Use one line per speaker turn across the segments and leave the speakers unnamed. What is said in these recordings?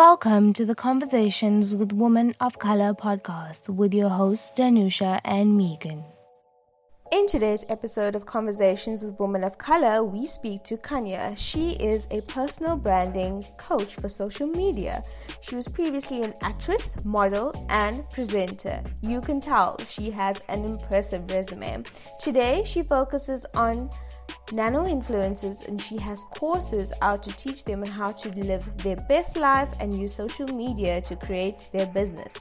Welcome to the Conversations with Women of Color podcast with your hosts Danusha and Megan.
In today's episode of Conversations with Women of Color, we speak to Kanya. She is a personal branding coach for social media. She was previously an actress, model, and presenter. You can tell she has an impressive resume. Today, she focuses on nano influencers and she has courses out to teach them on how to live their best life and use social media to create their business.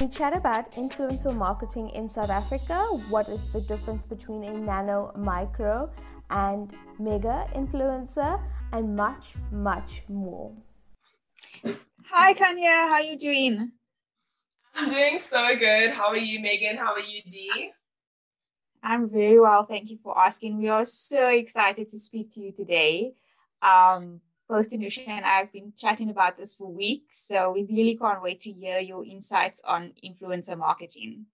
We chat about influencer marketing in South Africa, what is the difference between a nano, micro, and mega influencer, and much, much more.
Hi, Kanya. How are you doing?
I'm doing so good. How are you, Megan? How are you, Dee?
I'm very well. Thank you for asking. We are so excited to speak to you today. Um, both Danusha and I have been chatting about this for weeks, so we really can't wait to hear your insights on influencer marketing.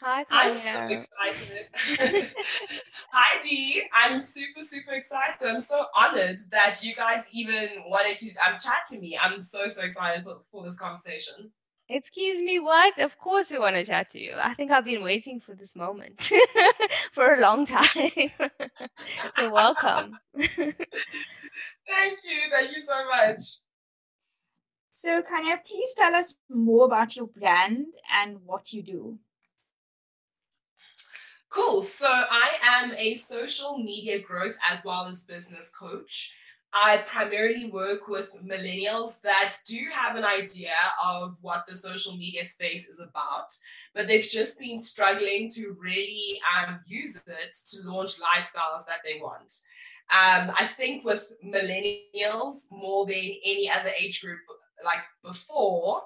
Hi,
I'm so excited. Hi, Dee. I'm super, super excited. I'm so honored that you guys even wanted to um, chat to me. I'm so, so excited for, for this conversation.
Excuse me, what? Of course we want to chat to you. I think I've been waiting for this moment for a long time. so welcome.
thank you. Thank you so much.
So, Kanya, please tell us more about your brand and what you do.
Cool. So, I am a social media growth as well as business coach. I primarily work with millennials that do have an idea of what the social media space is about, but they've just been struggling to really um, use it to launch lifestyles that they want. Um, I think with millennials, more than any other age group like before,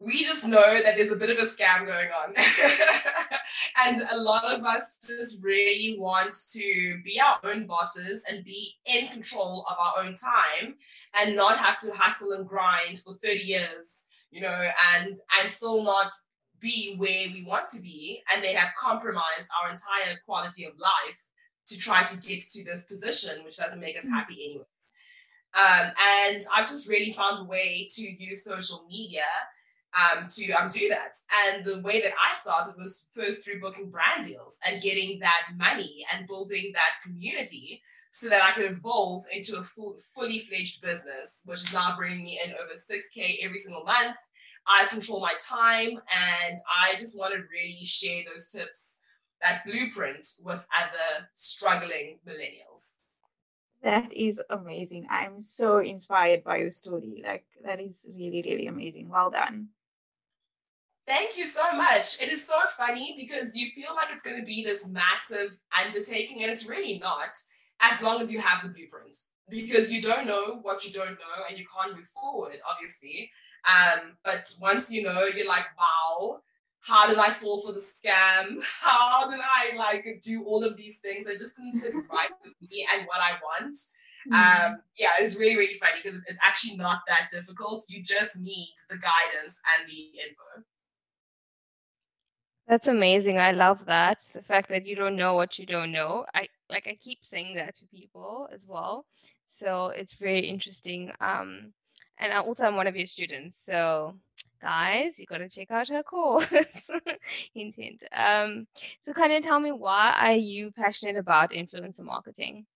we just know that there's a bit of a scam going on. and a lot of us just really want to be our own bosses and be in control of our own time and not have to hustle and grind for 30 years, you know, and and still not be where we want to be and they have compromised our entire quality of life to try to get to this position, which doesn't make us mm. happy anyways. Um, and I've just really found a way to use social media um, to um, do that. And the way that I started was first through booking brand deals and getting that money and building that community so that I could evolve into a full, fully fledged business, which is now bringing me in over 6K every single month. I control my time and I just want to really share those tips, that blueprint with other struggling millennials.
That is amazing. I'm so inspired by your story. Like, that is really, really amazing. Well done.
Thank you so much. It is so funny because you feel like it's going to be this massive undertaking, and it's really not, as long as you have the blueprint. Because you don't know what you don't know, and you can't move forward, obviously. Um, but once you know, you're like, wow, how did I fall for the scam? How did I like do all of these things that just didn't sit right with me and what I want? Mm-hmm. Um, yeah, it's really, really funny because it's actually not that difficult. You just need the guidance and the info.
That's amazing. I love that. The fact that you don't know what you don't know. I like I keep saying that to people as well. So it's very interesting. Um, and I also I'm one of your students. So guys, you got to check out her course. hint, hint. Um, so kind of tell me why are you passionate about influencer marketing?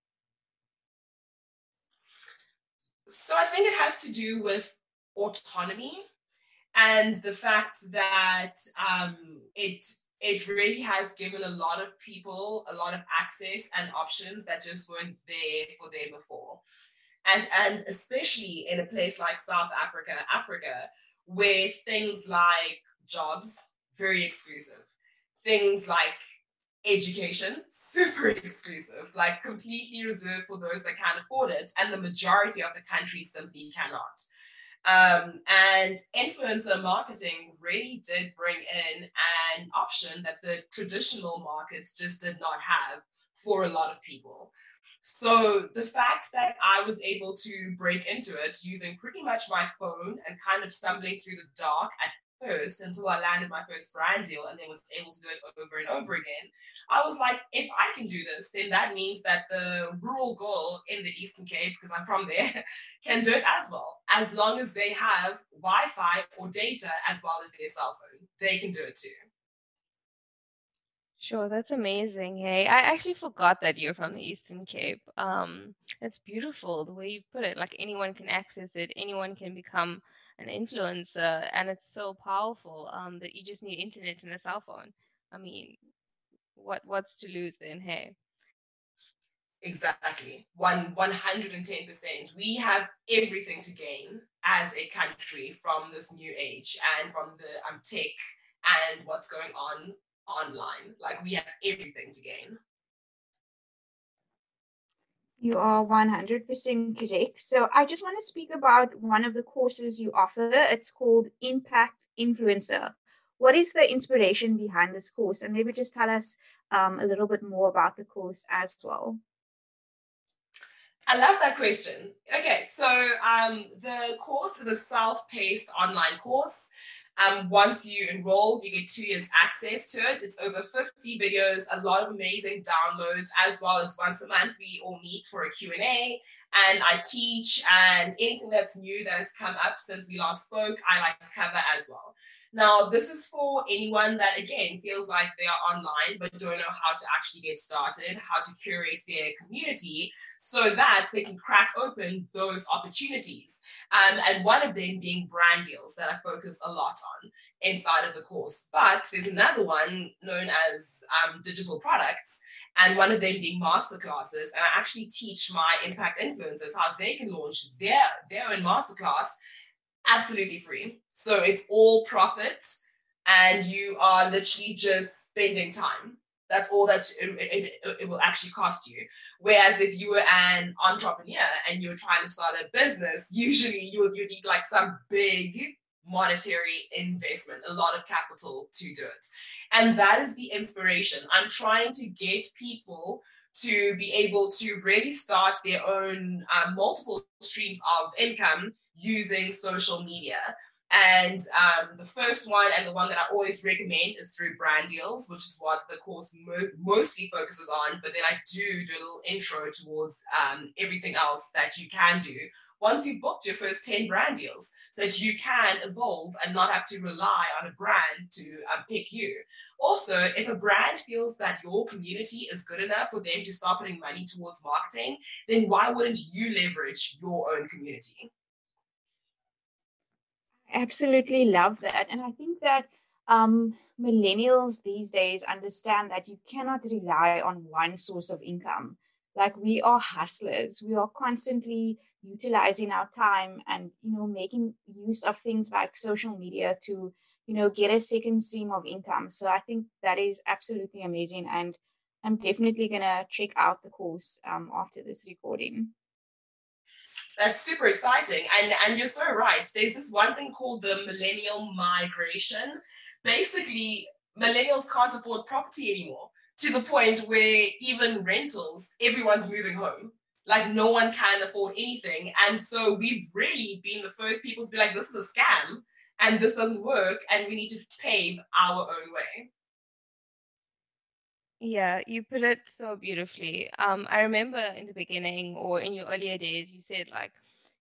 So I think it has to do with autonomy and the fact that um, it it really has given a lot of people a lot of access and options that just weren't there for there before. And and especially in a place like south africa africa where things like jobs very exclusive. Things like education super exclusive like completely reserved for those that can afford it and the majority of the country simply cannot um, and influencer marketing really did bring in an option that the traditional markets just did not have for a lot of people. So the fact that I was able to break into it using pretty much my phone and kind of stumbling through the dark at until I landed my first brand deal and then was able to do it over and over again. I was like, if I can do this, then that means that the rural girl in the Eastern Cape, because I'm from there, can do it as well. As long as they have Wi Fi or data as well as their cell phone, they can do it too.
Sure, that's amazing. Hey, I actually forgot that you're from the Eastern Cape. Um, it's beautiful the way you put it. Like anyone can access it, anyone can become an influencer, and it's so powerful um, that you just need internet and a cell phone. I mean, what what's to lose then? Hey.
Exactly. One one hundred and ten percent. We have everything to gain as a country from this new age and from the um, tech and what's going on online. Like we have everything to gain.
You are 100% correct. So I just want to speak about one of the courses you offer. It's called Impact Influencer. What is the inspiration behind this course? And maybe just tell us um, a little bit more about the course as well.
I love that question. Okay, so um, the course is a self paced online course. Um, once you enroll, you get two years access to it. It's over 50 videos, a lot of amazing downloads, as well as once a month we all meet for a Q&A and I teach and anything that's new that has come up since we last spoke, I like cover as well. Now, this is for anyone that, again, feels like they are online but don't know how to actually get started, how to curate their community so that they can crack open those opportunities. Um, and one of them being brand deals that I focus a lot on inside of the course. But there's another one known as um, digital products and one of them being masterclasses. And I actually teach my impact influencers how they can launch their, their own masterclass absolutely free. So it's all profit, and you are literally just spending time. That's all that it, it, it, will actually cost you. Whereas if you were an entrepreneur and you're trying to start a business, usually you you need like some big monetary investment, a lot of capital to do it. And that is the inspiration. I'm trying to get people to be able to really start their own uh, multiple streams of income using social media. And um, the first one and the one that I always recommend is through brand deals, which is what the course mo- mostly focuses on. But then I do do a little intro towards um, everything else that you can do once you've booked your first 10 brand deals so that you can evolve and not have to rely on a brand to um, pick you. Also, if a brand feels that your community is good enough for them to start putting money towards marketing, then why wouldn't you leverage your own community?
Absolutely love that. And I think that um, millennials these days understand that you cannot rely on one source of income. Like we are hustlers, we are constantly utilizing our time and you know making use of things like social media to you know get a second stream of income. So I think that is absolutely amazing, and I'm definitely gonna check out the course um, after this recording
that's super exciting. And and you're so right. There's this one thing called the millennial migration. Basically, millennials can't afford property anymore to the point where even rentals, everyone's moving home. Like no one can afford anything. And so we've really been the first people to be like, this is a scam and this doesn't work and we need to pave our own way.
Yeah, you put it so beautifully. Um, I remember in the beginning or in your earlier days, you said like,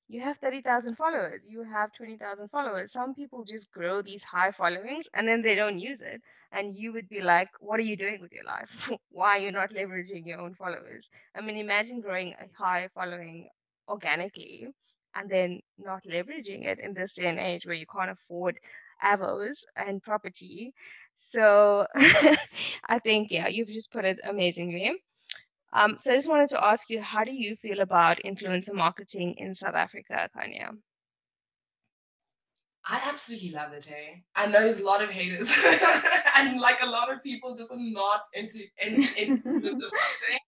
you have 30,000 followers, you have 20,000 followers. Some people just grow these high followings and then they don't use it. And you would be like, what are you doing with your life? Why are you not leveraging your own followers? I mean, imagine growing a high following organically and then not leveraging it in this day and age where you can't afford avos and property so I think, yeah, you've just put it amazingly. Um, so I just wanted to ask you, how do you feel about influencer marketing in South Africa, Kanya?
I absolutely love it, hey. I know there's a lot of haters and like a lot of people just are not into in, in marketing.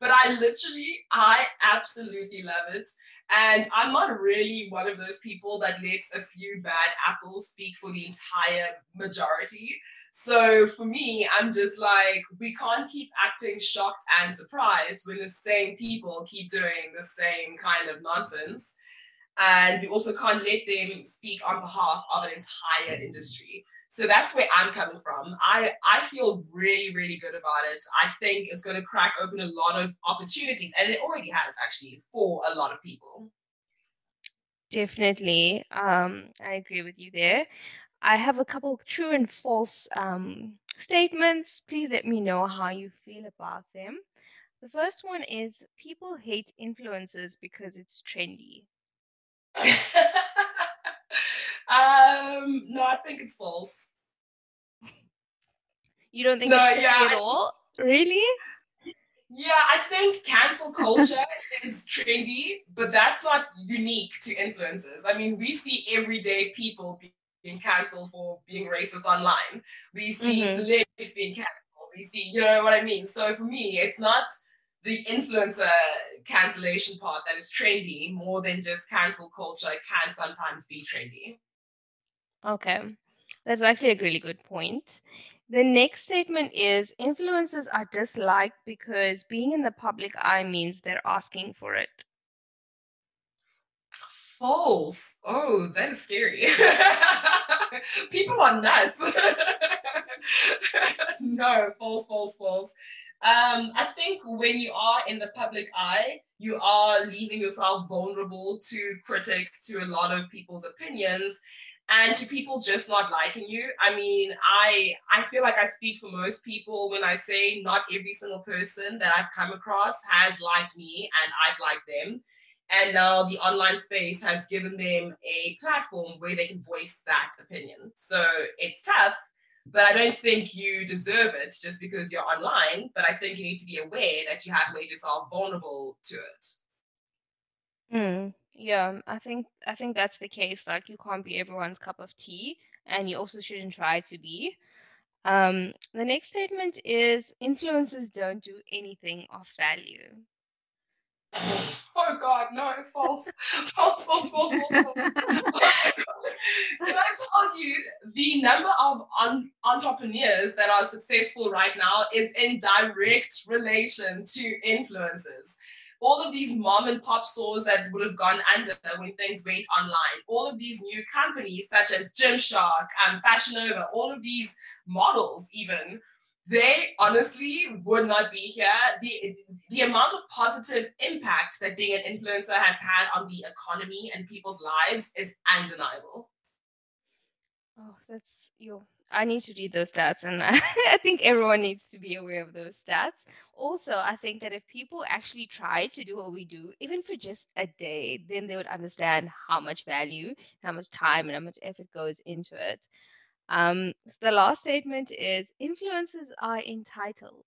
But I literally, I absolutely love it. And I'm not really one of those people that lets a few bad apples speak for the entire majority. So for me, I'm just like, we can't keep acting shocked and surprised when the same people keep doing the same kind of nonsense. and we also can't let them speak on behalf of an entire industry. So that's where I'm coming from. I, I feel really, really good about it. I think it's going to crack open a lot of opportunities, and it already has actually for a lot of people.
Definitely. Um, I agree with you there. I have a couple true and false um, statements. Please let me know how you feel about them. The first one is people hate influencers because it's trendy.
um, no, I think it's false.
You don't think no, it's yeah, at all? Really?
Yeah, I think cancel culture is trendy, but that's not unique to influencers. I mean, we see everyday people being canceled for being racist online. We see mm-hmm. celebrities being canceled. We see, you know what I mean? So for me, it's not the influencer cancellation part that is trendy more than just cancel culture can sometimes be trendy.
Okay. That's actually a really good point. The next statement is influencers are disliked because being in the public eye means they're asking for it.
False. Oh, that is scary. People are nuts. no, false, false, false. Um, I think when you are in the public eye, you are leaving yourself vulnerable to critics, to a lot of people's opinions, and to people just not liking you. I mean, I I feel like I speak for most people when I say not every single person that I've come across has liked me and I've liked them. And now the online space has given them a platform where they can voice that opinion. So it's tough, but I don't think you deserve it just because you're online. But I think you need to be aware that you have made yourself vulnerable to it.
Mm, yeah, I think I think that's the case. Like you can't be everyone's cup of tea, and you also shouldn't try to be. Um, the next statement is influencers don't do anything of value.
Oh God, no, false, false, false, false, false. false. Can I tell you the number of un- entrepreneurs that are successful right now is in direct relation to influencers. All of these mom and pop stores that would have gone under when things went online, all of these new companies such as Gymshark and Fashion Nova, all of these models even they honestly would not be here. The the amount of positive impact that being an influencer has had on the economy and people's lives is undeniable.
Oh, that's you. I need to read those stats, and I think everyone needs to be aware of those stats. Also, I think that if people actually try to do what we do, even for just a day, then they would understand how much value, how much time, and how much effort goes into it. Um, so the last statement is influencers are entitled.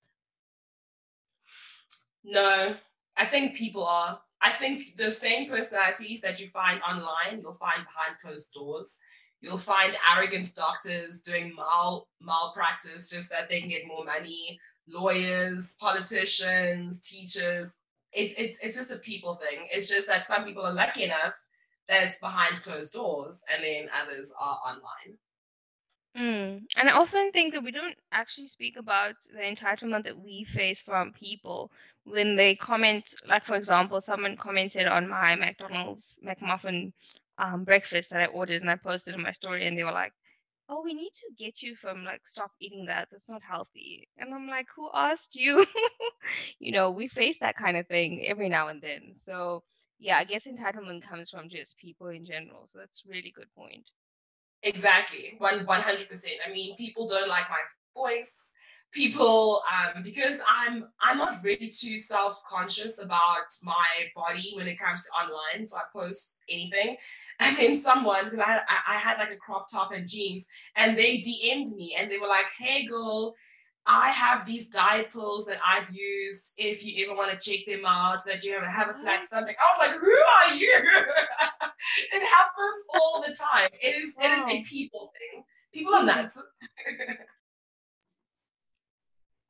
No, I think people are. I think the same personalities that you find online, you'll find behind closed doors. You'll find arrogant doctors doing mal malpractice just that they can get more money. Lawyers, politicians, teachers. It, it's it's just a people thing. It's just that some people are lucky enough that it's behind closed doors, and then others are online.
Mm. And I often think that we don't actually speak about the entitlement that we face from people when they comment. Like, for example, someone commented on my McDonald's McMuffin um, breakfast that I ordered and I posted in my story, and they were like, "Oh, we need to get you from like stop eating that. That's not healthy." And I'm like, "Who asked you?" you know, we face that kind of thing every now and then. So yeah, I guess entitlement comes from just people in general. So that's really good point.
Exactly, one one hundred percent. I mean, people don't like my voice. People, um, because I'm I'm not really too self conscious about my body when it comes to online, so I post anything. And then someone, because I, I I had like a crop top and jeans, and they DM'd me and they were like, "Hey, girl." I have these diet pills that I've used if you ever want to check them out, that you have, have a flat stomach. I was like, who are you? it happens all the time. It is it is a people thing. People are nuts.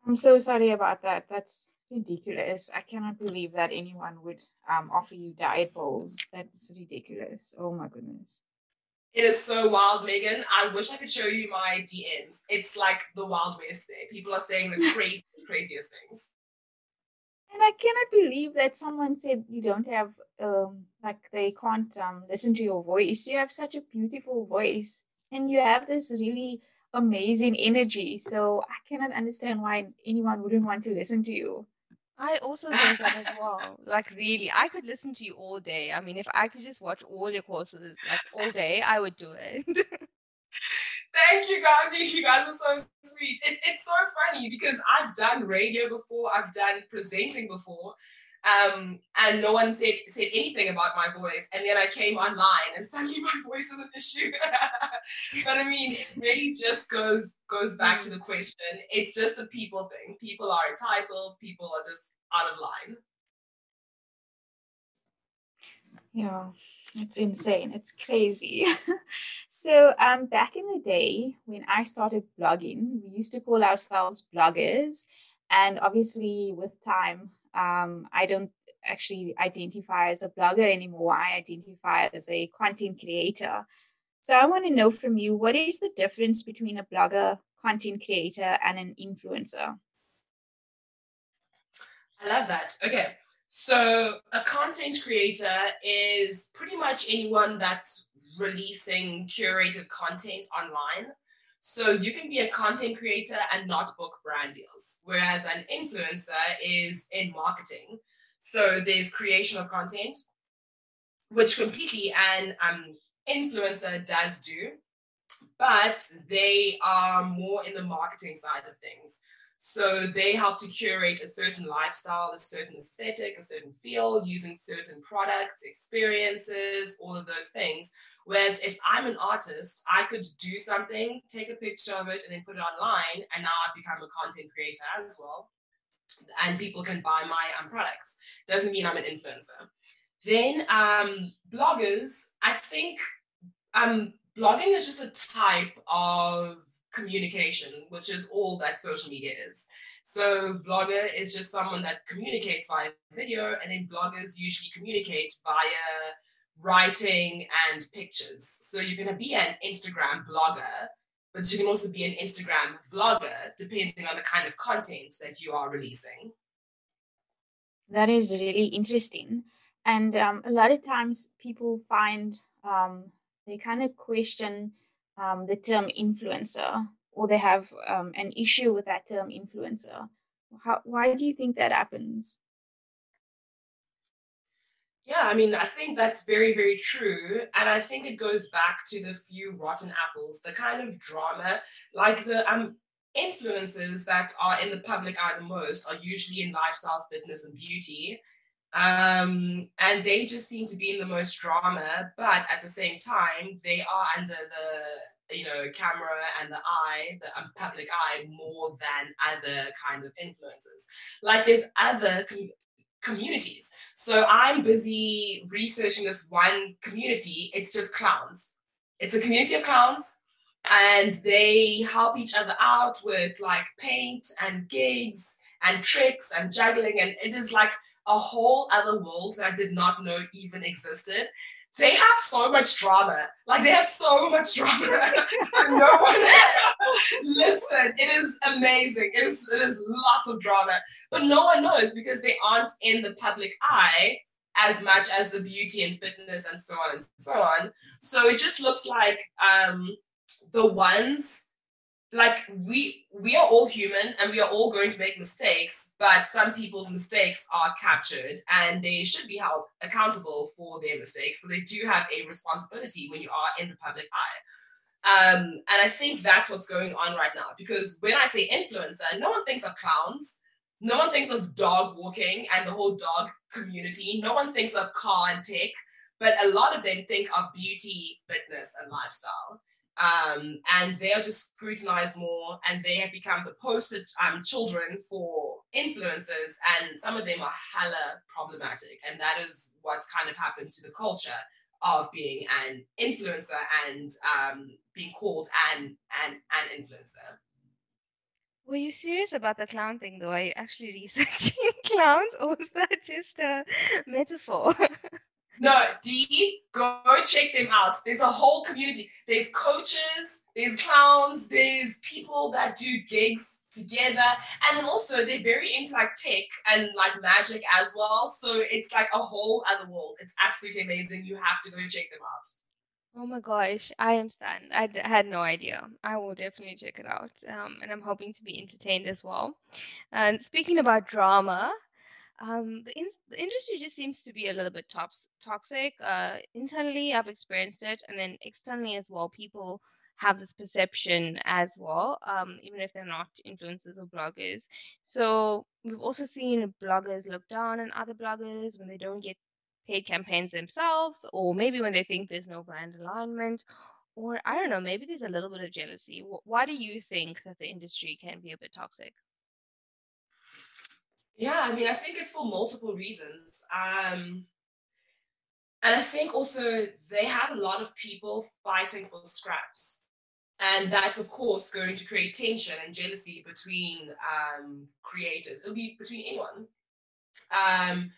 I'm so sorry about that. That's ridiculous. I cannot believe that anyone would um, offer you diet pills. That's ridiculous. Oh my goodness.
It is so wild, Megan. I wish I could show you my DMs. It's like the Wild West there. People are saying the craziest, craziest things.
And I cannot believe that someone said you don't have, um, like they can't um, listen to your voice. You have such a beautiful voice, and you have this really amazing energy. So I cannot understand why anyone wouldn't want to listen to you.
I also think that as well. Like really, I could listen to you all day. I mean, if I could just watch all your courses like all day, I would do it.
Thank you guys. You guys are so sweet. It's it's so funny because I've done radio before, I've done presenting before, um, and no one said said anything about my voice. And then I came online, and suddenly my voice is an issue. but I mean, really just goes goes back to the question. It's just a people thing. People are entitled. People are just out of line.
Yeah, it's insane. It's crazy. so, um, back in the day when I started blogging, we used to call ourselves bloggers, and obviously with time um, I don't actually identify as a blogger anymore. I identify as a content creator. So I want to know from you what is the difference between a blogger, content creator, and an influencer?
I love that. Okay. So a content creator is pretty much anyone that's releasing curated content online. So you can be a content creator and not book brand deals, whereas an influencer is in marketing. So there's creation of content, which completely an um, influencer does do, but they are more in the marketing side of things. So they help to curate a certain lifestyle, a certain aesthetic, a certain feel using certain products, experiences, all of those things, Whereas if I'm an artist, I could do something, take a picture of it, and then put it online, and now I've become a content creator as well. And people can buy my um, products. Doesn't mean I'm an influencer. Then um, bloggers, I think um, blogging is just a type of communication, which is all that social media is. So vlogger is just someone that communicates via video, and then bloggers usually communicate via writing and pictures. So you're going to be an Instagram blogger, but you can also be an Instagram vlogger, depending on the kind of content that you are releasing.
That is really interesting. And um, a lot of times people find um, they kind of question um, the term influencer or they have um, an issue with that term influencer. How, why do you think that happens?
Yeah, I mean, I think that's very, very true. And I think it goes back to the few rotten apples, the kind of drama, like the um influences that are in the public eye the most are usually in lifestyle, fitness, and beauty. Um, and they just seem to be in the most drama, but at the same time, they are under the you know camera and the eye, the um, public eye, more than other kind of influences. Like there's other com- communities. So I'm busy researching this one community. It's just clowns. It's a community of clowns and they help each other out with like paint and gigs and tricks and juggling. And it is like a whole other world that I did not know even existed they have so much drama. Like they have so much drama. no one listen. It is amazing. It is it is lots of drama, but no one knows because they aren't in the public eye as much as the beauty and fitness and so on and so on. So it just looks like um, the ones like we we are all human and we are all going to make mistakes but some people's mistakes are captured and they should be held accountable for their mistakes. So they do have a responsibility when you are in the public eye. Um, and i think that's what's going on right now because when i say influencer no one thinks of clowns. No one thinks of dog walking and the whole dog community. No one thinks of car and tech but a lot of them think of beauty fitness and lifestyle um, and they are just scrutinized more and they have become the poster um, children for influencers and some of them are hella problematic and that is what's kind of happened to the culture of being an influencer and um, being called an, an, an influencer.
Were you serious about the clown thing though? Are you actually researching clowns or was that just a metaphor?
No, D, go check them out. There's a whole community. There's coaches, there's clowns, there's people that do gigs together. And then also they're very into like tech and like magic as well. So it's like a whole other world. It's absolutely amazing. You have to go check them out.
Oh my gosh, I am stunned. I d- had no idea. I will definitely check it out. Um, and I'm hoping to be entertained as well. And speaking about drama, um, the, in- the industry just seems to be a little bit toxic. Uh, internally, I've experienced it, and then externally as well. People have this perception as well, um, even if they're not influencers or bloggers. So we've also seen bloggers look down on other bloggers when they don't get paid campaigns themselves, or maybe when they think there's no brand alignment, or I don't know, maybe there's a little bit of jealousy. Why do you think that the industry can be a bit toxic?
Yeah, I mean, I think it's for multiple reasons. Um, and I think also they have a lot of people fighting for scraps. And that's, of course, going to create tension and jealousy between um, creators. It'll be between anyone. Um,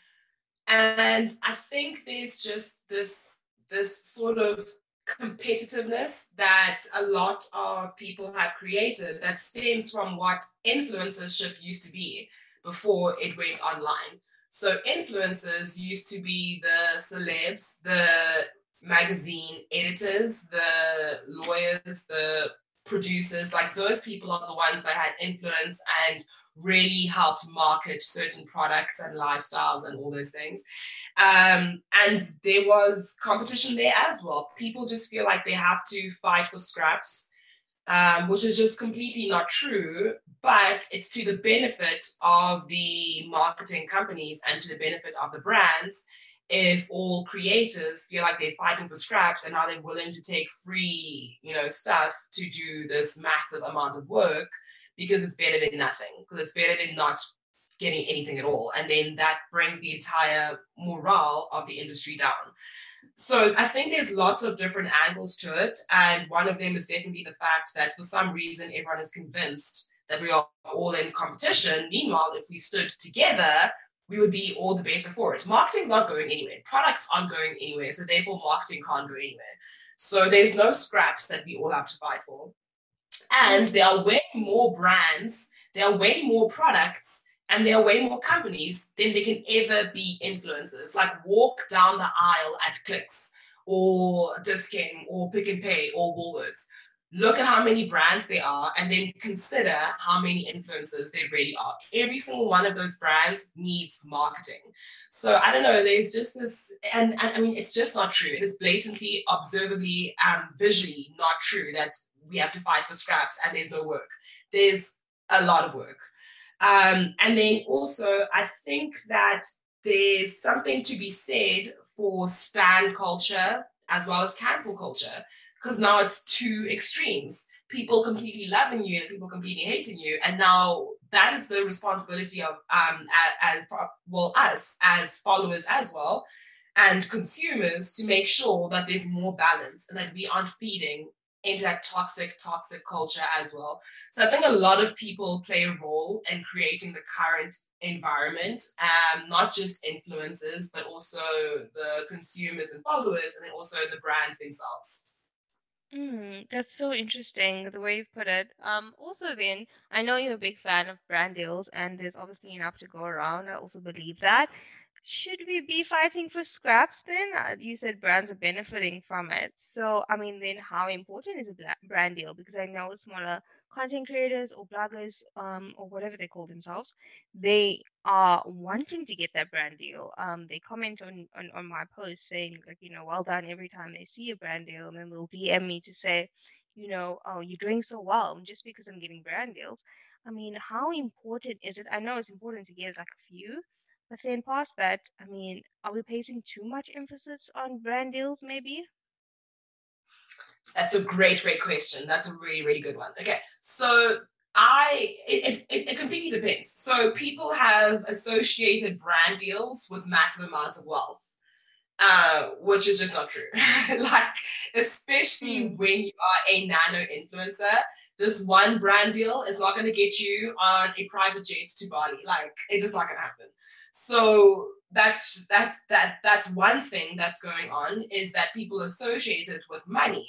and I think there's just this this sort of competitiveness that a lot of people have created that stems from what influencership used to be before it went online. So influencers used to be the celebs, the magazine editors, the lawyers, the producers, like those people are the ones that had influence and really helped market certain products and lifestyles and all those things. Um, and there was competition there as well. People just feel like they have to fight for scraps, um, which is just completely not true. But it's to the benefit of the marketing companies and to the benefit of the brands if all creators feel like they're fighting for scraps and are they're willing to take free, you know, stuff to do this massive amount of work because it's better than nothing, because it's better than not getting anything at all. And then that brings the entire morale of the industry down. So I think there's lots of different angles to it. And one of them is definitely the fact that for some reason everyone is convinced that we are all in competition. Meanwhile, if we stood together, we would be all the better for it. Marketing's not going anywhere. Products aren't going anywhere. So therefore marketing can't go anywhere. So there's no scraps that we all have to fight for. And mm. there are way more brands, there are way more products, and there are way more companies than there can ever be influencers. Like walk down the aisle at Clicks or Dis-Chem or Pick n Pay or Woolworths. Look at how many brands there are and then consider how many influencers there really are. Every single one of those brands needs marketing. So I don't know, there's just this, and, and I mean, it's just not true. It is blatantly, observably, um, visually not true that we have to fight for scraps and there's no work. There's a lot of work. Um, and then also, I think that there's something to be said for stan culture as well as cancel culture, because now it's two extremes people completely loving you and people completely hating you. And now that is the responsibility of um as, as well us as followers as well and consumers to make sure that there's more balance and that we aren't feeding into that toxic, toxic culture as well. So I think a lot of people play a role in creating the current environment, um, not just influencers, but also the consumers and followers, and then also the brands themselves.
Mm, that's so interesting the way you put it. Um, also then, I know you're a big fan of brand deals, and there's obviously enough to go around. I also believe that. Should we be fighting for scraps then? Uh, you said brands are benefiting from it. So, I mean, then how important is a brand deal? Because I know smaller content creators or bloggers, um, or whatever they call themselves, they are wanting to get that brand deal. Um, they comment on, on, on my post saying, like, you know, well done every time they see a brand deal, and then they'll DM me to say, you know, oh, you're doing so well just because I'm getting brand deals. I mean, how important is it? I know it's important to get like a few, but then past that, I mean, are we placing too much emphasis on brand deals maybe?
That's a great, great question. That's a really, really good one. Okay, so I it, it, it completely depends. So people have associated brand deals with massive amounts of wealth, uh, which is just not true. like especially mm. when you are a nano influencer, this one brand deal is not going to get you on a private jet to Bali. Like it's just not going to happen. So that's that's that that's one thing that's going on is that people associate it with money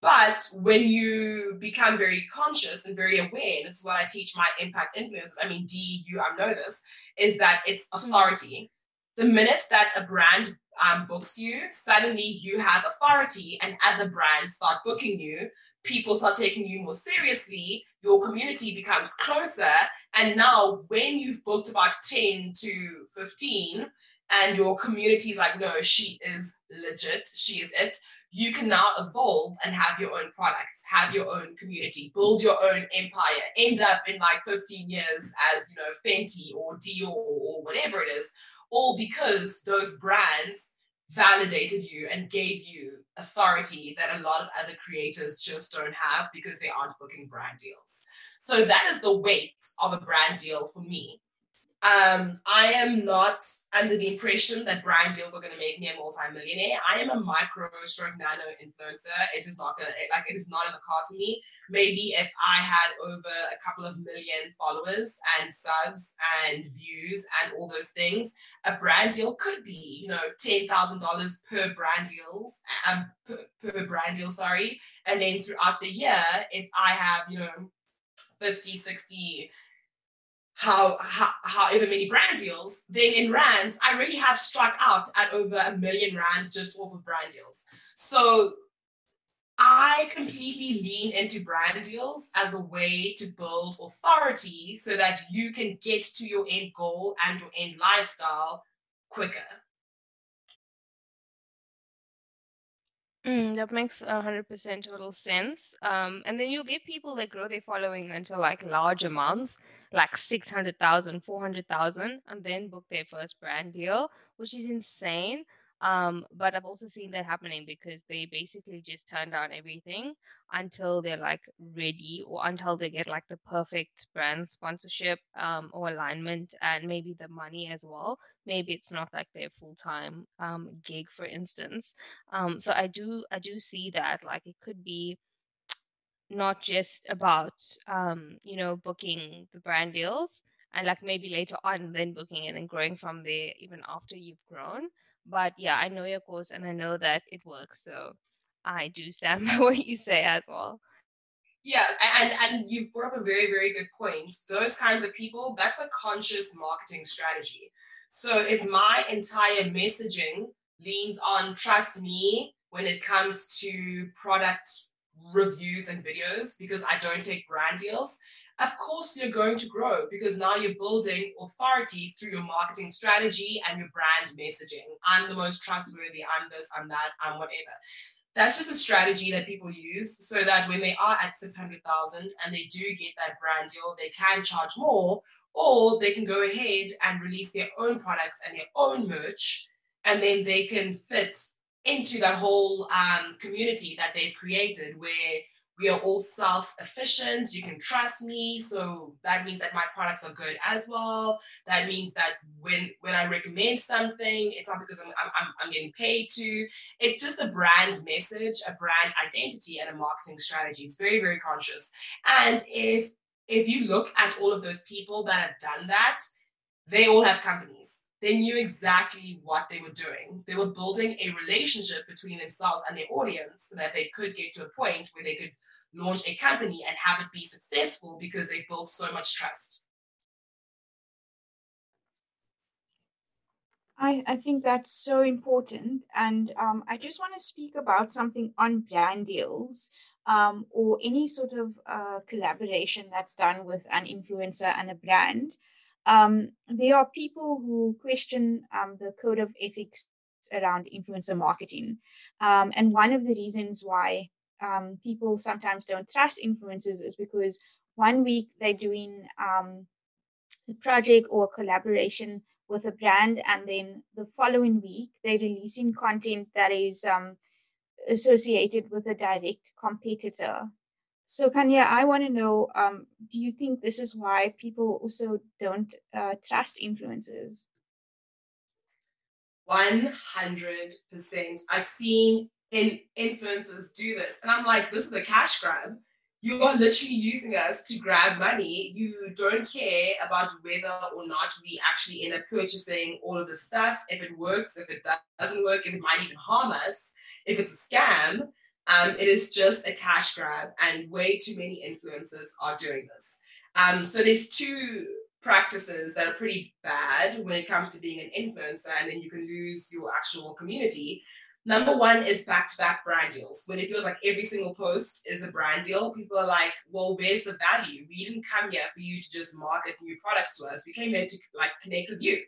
But when you become very conscious and very aware, and this is what I teach my impact influencers. I mean, D, you, I know this, is that it's hmm. authority. The minute that a brand um, books you, suddenly you have authority and other brands start booking you. People start taking you more seriously. Your community becomes closer. And now, when you've booked about 10 to 15, and your community is like, no, she is legit, she is it, you can now evolve and have your own products, have your own community, build your own empire, end up in like 15 years as, you know, Fenty or Dior or whatever it is, all because those brands validated you and gave you authority that a lot of other creators just don't have because they aren't booking brand deals. So that is the weight of a brand deal for me. Um, I am not under the impression that brand deals are going to make me a multi-millionaire. I am a micro stroke nano influencer. It is not going to like it is not in the card to me. Maybe if I had over a couple of million followers and subs and views and all those things, a brand deal could be you know ten thousand dollars per brand deals um per, per brand deal. Sorry, and then throughout the year, if I have you know 50, 60 how, how however many brand deals, then in rands, I really have struck out at over a million rands just off of brand deals. So I completely lean into brand deals as a way to build authority so that you can get to your end goal and your end lifestyle quicker.
Mm, that makes a hundred percent total sense. Um, and then you'll get people that grow their following until like large amounts, like 600,000, 400,000, and then book their first brand deal, which is insane. Um, but I've also seen that happening because they basically just turn down everything until they're like ready or until they get like the perfect brand sponsorship um, or alignment and maybe the money as well. Maybe it's not like their full time um, gig, for instance. Um, so I do I do see that like it could be not just about um, you know booking the brand deals and like maybe later on then booking and growing from there even after you've grown but yeah i know your course and i know that it works so i do stand by what you say as well.
Yeah and and you've brought up a very very good point. Those kinds of people that's a conscious marketing strategy. So if my entire messaging leans on trust me when it comes to product reviews and videos because I don't take brand deals, of course you're going to grow because now you're building authority through your marketing strategy and your brand messaging. I'm the most trustworthy, I'm this, I'm that, I'm whatever. That's just a strategy that people use so that when they are at 600,000 and they do get that brand deal, they can charge more or they can go ahead and release their own products and their own merch and then they can fit into that whole um, community that they've created where we are all self-efficient you can trust me so that means that my products are good as well. That means that when when i recommend something it's not because i'm i'm, I'm getting paid to. It's just a brand message a brand identity and a marketing strategy. It's very very conscious. And if if you look at all of those people that have done that they all have companies. They knew exactly what they were doing. They were building a relationship between themselves and their audience so that they could get to a point where they could launch a company and have it be successful because they built so much trust.
I, I think that's so important. And um, I just want to speak about something on brand deals um, or any sort of uh, collaboration that's done with an influencer and a brand. Um, there are people who question um, the code of ethics around influencer marketing. Um, and one of the reasons why um, people sometimes don't trust influencers is because one week they're doing um, a project or a collaboration with a brand, and then the following week they're releasing content that is um, associated with a direct competitor. So, Kanya, I want to know um, do you think this is why people also don't uh, trust influencers?
100%. I've seen in influencers do this, and I'm like, this is a cash grab. You are literally using us to grab money. You don't care about whether or not we actually end up purchasing all of the stuff, if it works, if it doesn't work, if it might even harm us, if it's a scam Um, it is just a cash grab, and way too many influencers are doing this. Um, so there's two practices that are pretty bad when it comes to being an influencer, and then you can lose your actual community. Number one is back to back brand deals. When it feels like every single post is a brand deal, people are like, well, where's the value? We didn't come here for you to just market new products to us. We came here to like connect with you.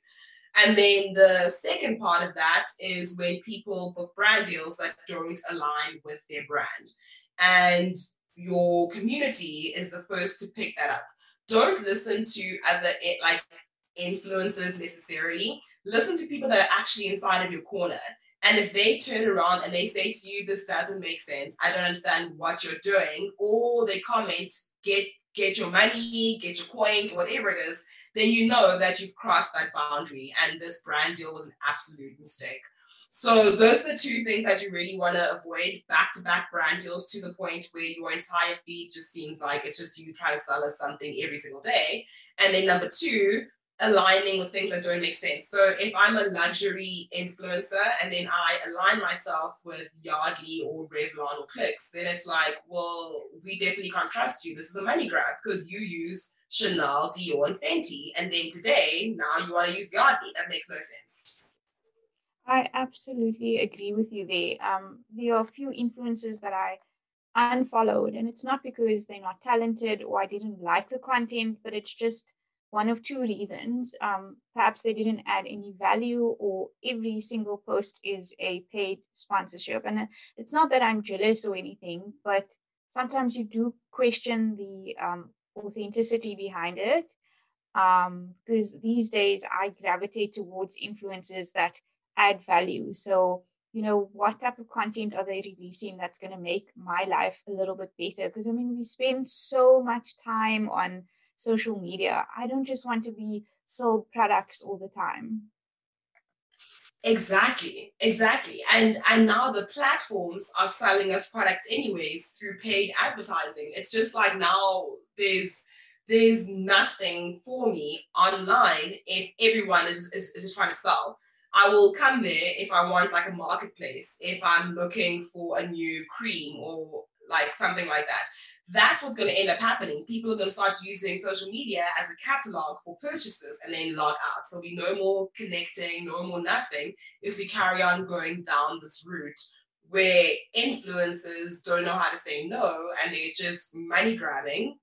And then the second part of that is when people book brand deals that don't align with their brand. And your community is the first to pick that up. Don't listen to other eh, like influencers necessarily. Listen to people that are actually inside of your corner. And if they turn around and they say to you, this doesn't make sense, I don't understand what you're doing, or they comment, get get your money, get your coin, whatever it is, then you know that you've crossed that boundary and this brand deal was an absolute mistake. So those are the two things that you really want to avoid back-to-back brand deals to the point where your entire feed just seems like it's just you trying to sell us something every single day. And then number two, aligning with things that don't make sense. So if I'm a luxury influencer and then I align myself with Yardley or Revlon or Clicks, then it's like, well, we definitely can't trust you. This is a money grab because you use Chanel, Dior, and Fenty. And then today, now you want to use Yardley. That makes no sense.
I absolutely agree with you there. Um, there are a few influencers that I unfollowed, and it's not because they're not talented or I didn't like the content, but it's just one of two reasons. Um, perhaps they didn't add any value, or every single post is a paid sponsorship. And it's not that I'm jealous or anything, but sometimes you do question the um, authenticity behind it. Because um, these days I gravitate towards influencers that add value. So, you know, what type of content are they releasing that's going to make my life a little bit better? Because I mean, we spend so much time on social media. I don't just want to be sold products all the time.
Exactly, exactly. And and now the platforms are selling us products anyways through paid advertising. It's just like now there's there's nothing for me online if everyone is, is, is just trying to sell. I will come there if I want like a marketplace, if I'm looking for a new cream or like something like that that's what's going to end up happening. People are going to start using social media as a catalog for purchases and then log out. So we no more connecting, no more nothing if we carry on going down this route where influencers don't know how to say no and they're just money grabbing.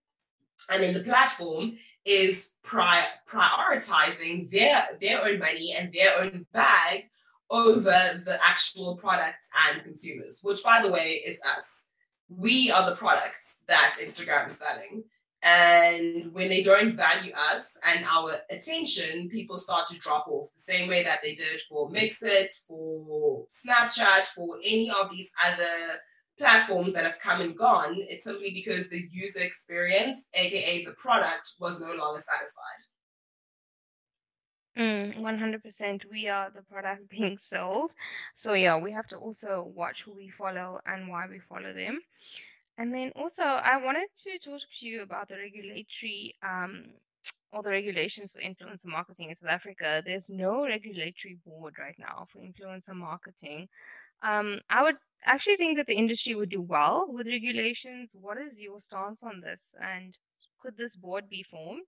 And then the platform is pri- prioritizing their, their own money and their own bag over the actual products and consumers, which by the way is us we are the products that Instagram is selling. And when they don't value us and our attention, people start to drop off the same way that they did for MXit, for Snapchat, for any of these other platforms that have come and gone. It's simply because the user experience, aka the product, was no longer satisfied.
Mm, 100%. We are the product being sold. So, yeah, we have to also watch who we follow and why we follow them. And then also, I wanted to talk to you about the regulatory, um, all the regulations for influencer marketing in South Africa. There's no regulatory board right now for influencer marketing. Um, I would actually think that the industry would do well with regulations. What is your stance on this? And could this board be formed?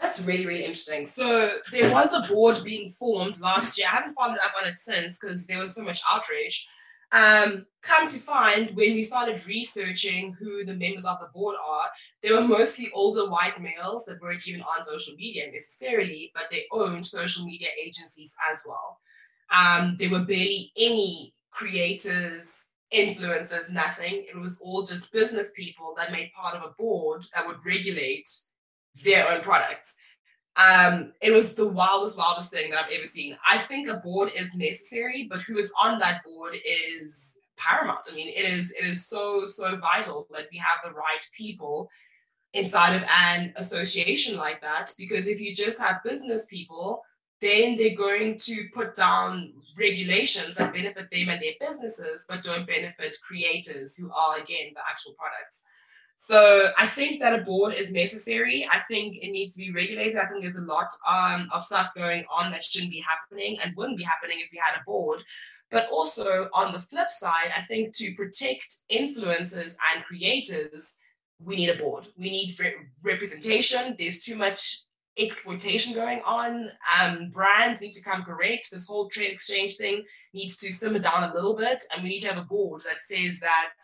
That's really, really interesting. So there was a board being formed last year. I haven't followed up on it since because there was so much outrage. Um, come to find, when we started researching who the members of the board are, they were mostly older white males that weren't even on social media necessarily, but they owned social media agencies as well. Um, there were barely any creators, influencers, nothing. It was all just business people that made part of a board that would regulate their own products. Um, it was the wildest, wildest thing that I've ever seen. I think a board is necessary, but who is on that board is paramount. I mean, it is it is so so vital that we have the right people inside of an association like that. Because if you just have business people, then they're going to put down regulations that benefit them and their businesses, but don't benefit creators who are again the actual products. So I think that a board is necessary. I think it needs to be regulated. I think there's a lot um, of stuff going on that shouldn't be happening and wouldn't be happening if we had a board. But also on the flip side, I think to protect influencers and creators, we need a board. We need re- representation. There's too much exploitation going on. Um, brands need to come correct. This whole trade exchange thing needs to simmer down a little bit, and we need to have a board that says that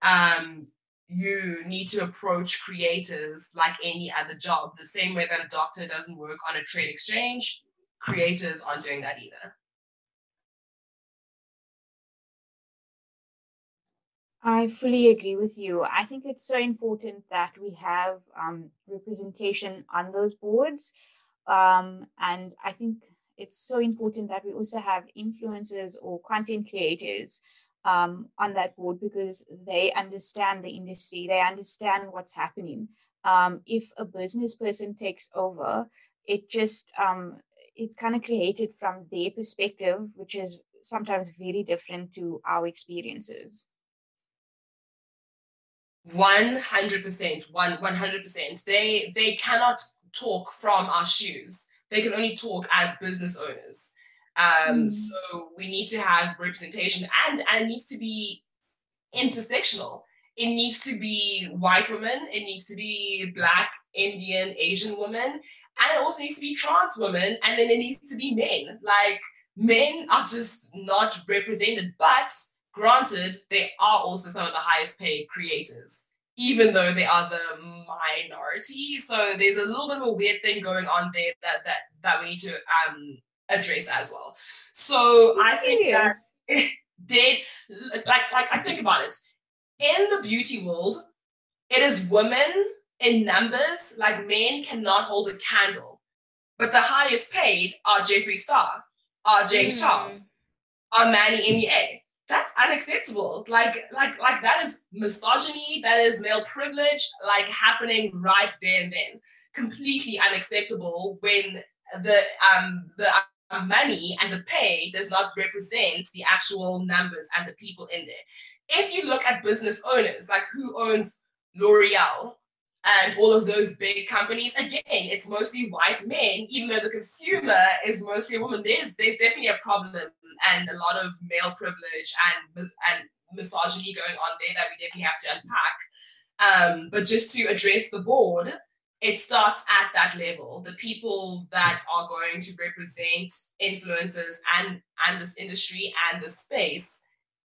um, you need to approach creators like any other job. The same way that a doctor doesn't work on a trade exchange, creators aren't doing that either.
I fully agree with you. I think it's so important that we have um, representation on those boards. Um, and I think it's so important that we also have influencers or content creators um, on that board because they understand the industry, they understand what's happening. Um, if a business person takes over, it just um, it's kind of created from their perspective, which is sometimes very different to our experiences.
100% one 100% they they cannot talk from our shoes they can only talk as business owners um mm. so we need to have representation and and it needs to be intersectional it needs to be white women it needs to be black indian asian women and it also needs to be trans women and then it needs to be men like men are just not represented but Granted, they are also some of the highest paid creators, even though they are the minority. So there's a little bit of a weird thing going on there that that, that we need to um address as well. So I think that did like like I think about it. In the beauty world, it is women in numbers, like men cannot hold a candle. But the highest paid are Jeffree Star, are James mm. Charles, are Manny MUA that's unacceptable. Like, like, like that is misogyny, that is male privilege, like happening right there and then. Completely unacceptable when the um the money and the pay does not represent the actual numbers and the people in there. If you look at business owners, like who owns L'Oreal, and all of those big companies again it's mostly white men even though the consumer is mostly a woman there's there's definitely a problem and a lot of male privilege and and misogyny going on there that we definitely have to unpack um, but just to address the board it starts at that level the people that are going to represent influencers and and this industry and the space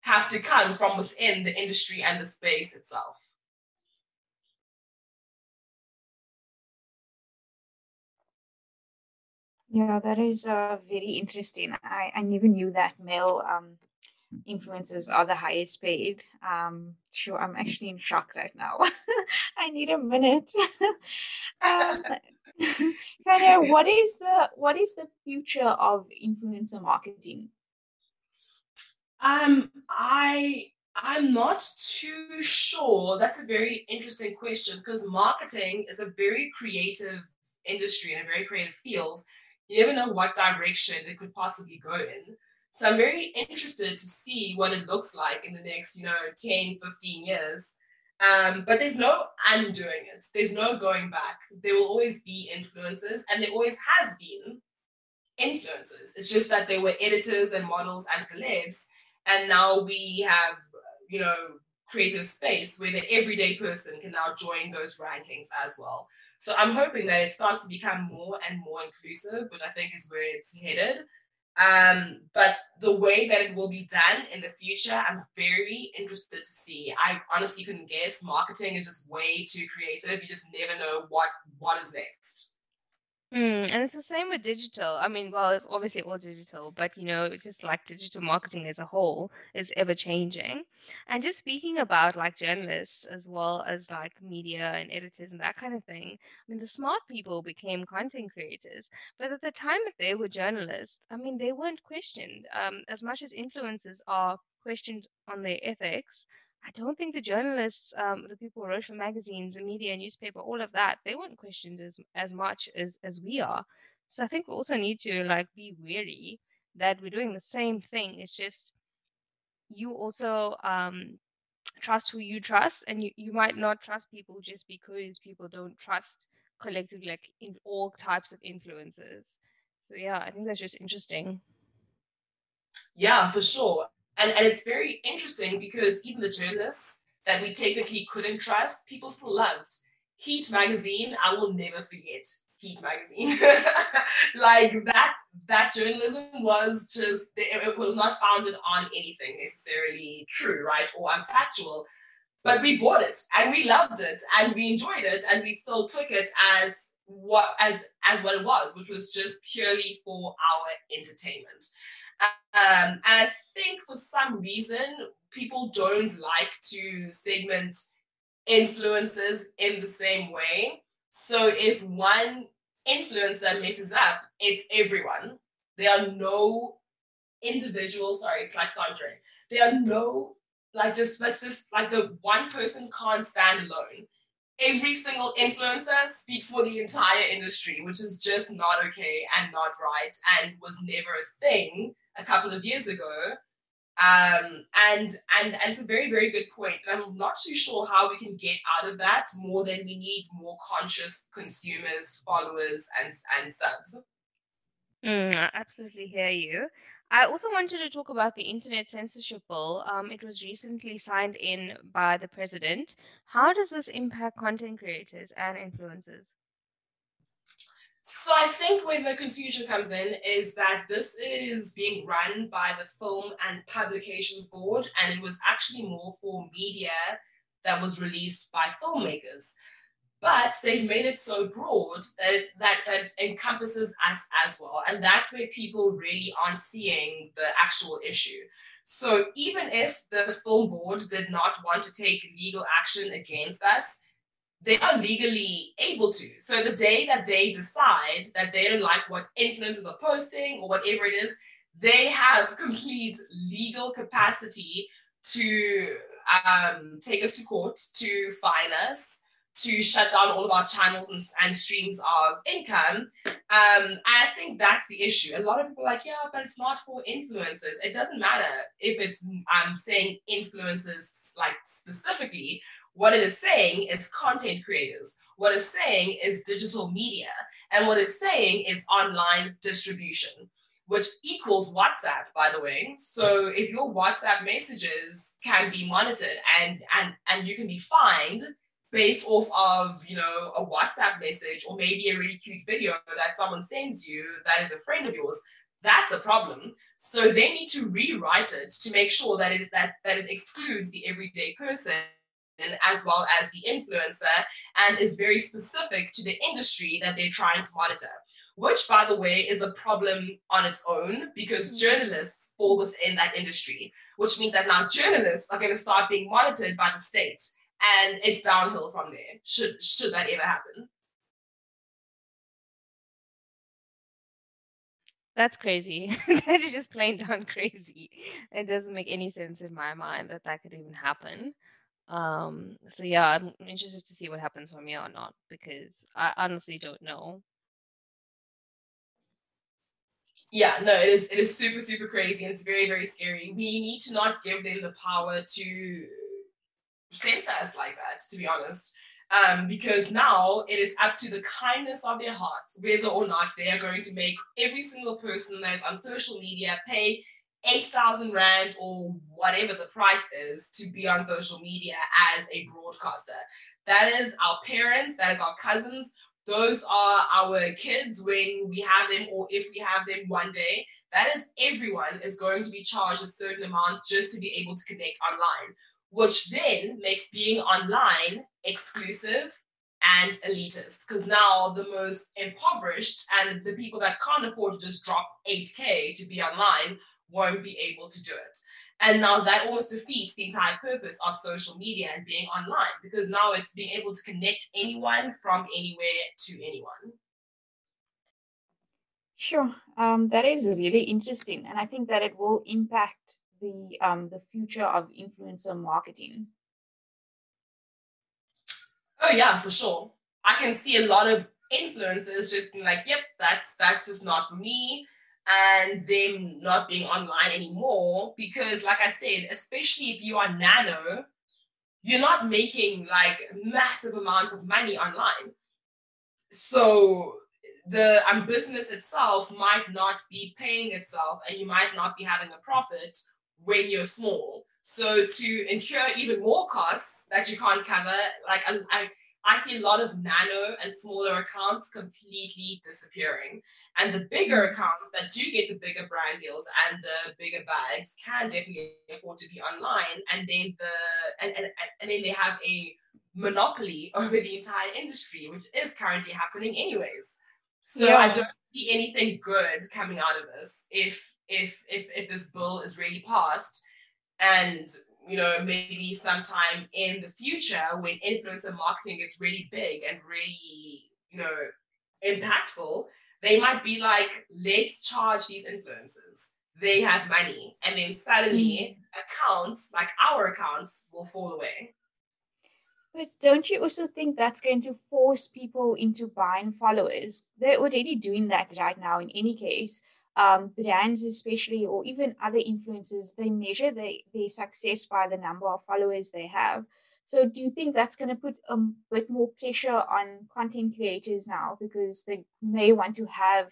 have to come from within the industry and the space itself
Yeah, that is uh, very interesting. I, I never knew that Mel. um, influencers are the highest paid. Um, sure, I'm actually in shock right now. I need a minute. um, what is the what is the future of influencer marketing?
Um, I I'm not too sure. That's a very interesting question because marketing is a very creative industry and a very creative field you never know what direction it could possibly go in. So I'm very interested to see what it looks like in the next, you know, 10, 15 years. Um, but there's no undoing it. There's no going back. There will always be influences, and there always has been influences. It's just that they were editors and models and celebs, and now we have, you know, created a space where the everyday person can now join those rankings as well. So I'm hoping that it starts to become more and more inclusive, which I think is where it's headed. Um, but the way that it will be done in the future, I'm very interested to see. I honestly couldn't guess. Marketing is just way too creative. You just never know what what is next.
Mm, and it's the same with digital. I mean, well, it's obviously all digital, but you know, it's just like digital marketing as a whole is ever changing. And just speaking about like journalists as well as like media and editors and that kind of thing, I mean, the smart people became content creators, but at the time that they were journalists, I mean, they weren't questioned. Um, as much as influencers are questioned on their ethics, I don't think the journalists, um, the people who wrote for magazines, the media, newspaper, all of that, they weren't questioned as as much as as we are. So I think we also need to like be wary that we're doing the same thing. It's just you also um, trust who you trust, and you, you might not trust people just because people don't trust collectively, like in all types of influences. So yeah, I think that's just interesting.
Yeah, for sure. And and it's very interesting because even the journalists that we technically couldn't trust, people still loved. Heat magazine, I will never forget Heat magazine. like that that journalism was just it was not founded on anything necessarily true, right? Or unfactual. But we bought it and we loved it and we enjoyed it and we still took it as what as as what it was, which was just purely for our entertainment. Um, and I think for some reason people don't like to segment influences in the same way. So if one influencer messes up, it's everyone. There are no individuals, sorry, it's like Sandra. There are no like just let's just like the one person can't stand alone. Every single influencer speaks for the entire industry, which is just not okay and not right and was never a thing a couple of years ago. Um, and and and it's a very very good point. And I'm not too sure how we can get out of that more than we need more conscious consumers, followers, and and subs.
Mm, I absolutely hear you. I also wanted to talk about the Internet Censorship Bill. Um, it was recently signed in by the president. How does this impact content creators and influencers?
So I think where the confusion comes in is that this is being run by the Film and Publications Board, and it was actually more for media that was released by filmmakers. But they've made it so broad that it, that that encompasses us as well, and that's where people really aren't seeing the actual issue. So even if the film board did not want to take legal action against us, they are legally able to. So the day that they decide that they don't like what influencers are posting or whatever it is, they have complete legal capacity to um, take us to court, to fine us, to shut down all of our channels and, and streams of income. Um, and I think that's the issue. A lot of people are like, yeah, but it's not for influencers. It doesn't matter if it's I'm saying influencers like specifically what it is saying is content creators. What it's saying is digital media. And what it's saying is online distribution, which equals WhatsApp, by the way. So if your WhatsApp messages can be monitored and and and you can be fined based off of you know a WhatsApp message or maybe a really cute video that someone sends you that is a friend of yours, that's a problem. So they need to rewrite it to make sure that it that, that it excludes the everyday person as well as the influencer and is very specific to the industry that they're trying to monitor which by the way is a problem on its own because mm-hmm. journalists fall within that industry which means that now journalists are going to start being monitored by the state and it's downhill from there should should that ever happen
That's crazy. that is just plain down crazy. It doesn't make any sense in my mind that that could even happen. Um, so yeah, I'm interested to see what happens from here on not because I honestly don't know.
Yeah, no, it is it is super, super crazy and it's very, very scary. We need to not give them the power to censor us like that, to be honest. Um, because now it is up to the kindness of their heart whether or not they are going to make every single person that is on social media pay 8,000 Rand or whatever the price is to be on social media as a broadcaster. That is our parents, that is our cousins. Those are our kids when we have them, or if we have them one day. That is everyone is going to be charged a certain amount just to be able to connect online, which then makes being online exclusive and elitist because now the most impoverished and the people that can't afford to just drop 8k to be online won't be able to do it. And now that almost defeats the entire purpose of social media and being online because now it's being able to connect anyone from anywhere to anyone.
Sure, um, that is really interesting, and I think that it will impact the um, the future of influencer marketing.
Oh yeah, for sure. I can see a lot of influencers just being like, "Yep, that's that's just not for me." And them not being online anymore because like i said especially if you are nano you're not making like massive amounts of money online. So the um, business itself might not be paying itself and you might not be having a profit when you're small. So to incur even more costs that you can't cover, like I, I, I see a lot of nano and smaller accounts completely disappearing. And the bigger mm. accounts that do get the bigger brand deals and the bigger bags can definitely afford to be online. And then the and, and, and then they have a monopoly over the entire industry, which is currently happening anyways. So yeah. I don't see anything good coming out of this if if if if this bill is really passed and you know maybe sometime in the future when influencer marketing gets really big and really you know impactful they might be like let's charge these influencers they have money and then suddenly mm. accounts like our accounts will fall away
but don't you also think that's going to force people into buying followers? They're already doing that right now in any case. Um, brands, especially, or even other influencers, they measure their, their success by the number of followers they have. So, do you think that's going to put a bit more pressure on content creators now because they may want to have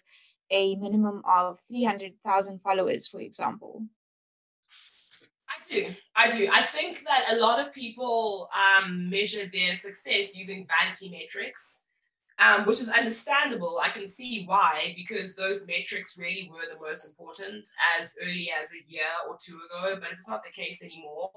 a minimum of 300,000 followers, for example?
I do. I do. I think that a lot of people um, measure their success using vanity metrics, um, which is understandable. I can see why, because those metrics really were the most important as early as a year or two ago, but it's not the case anymore.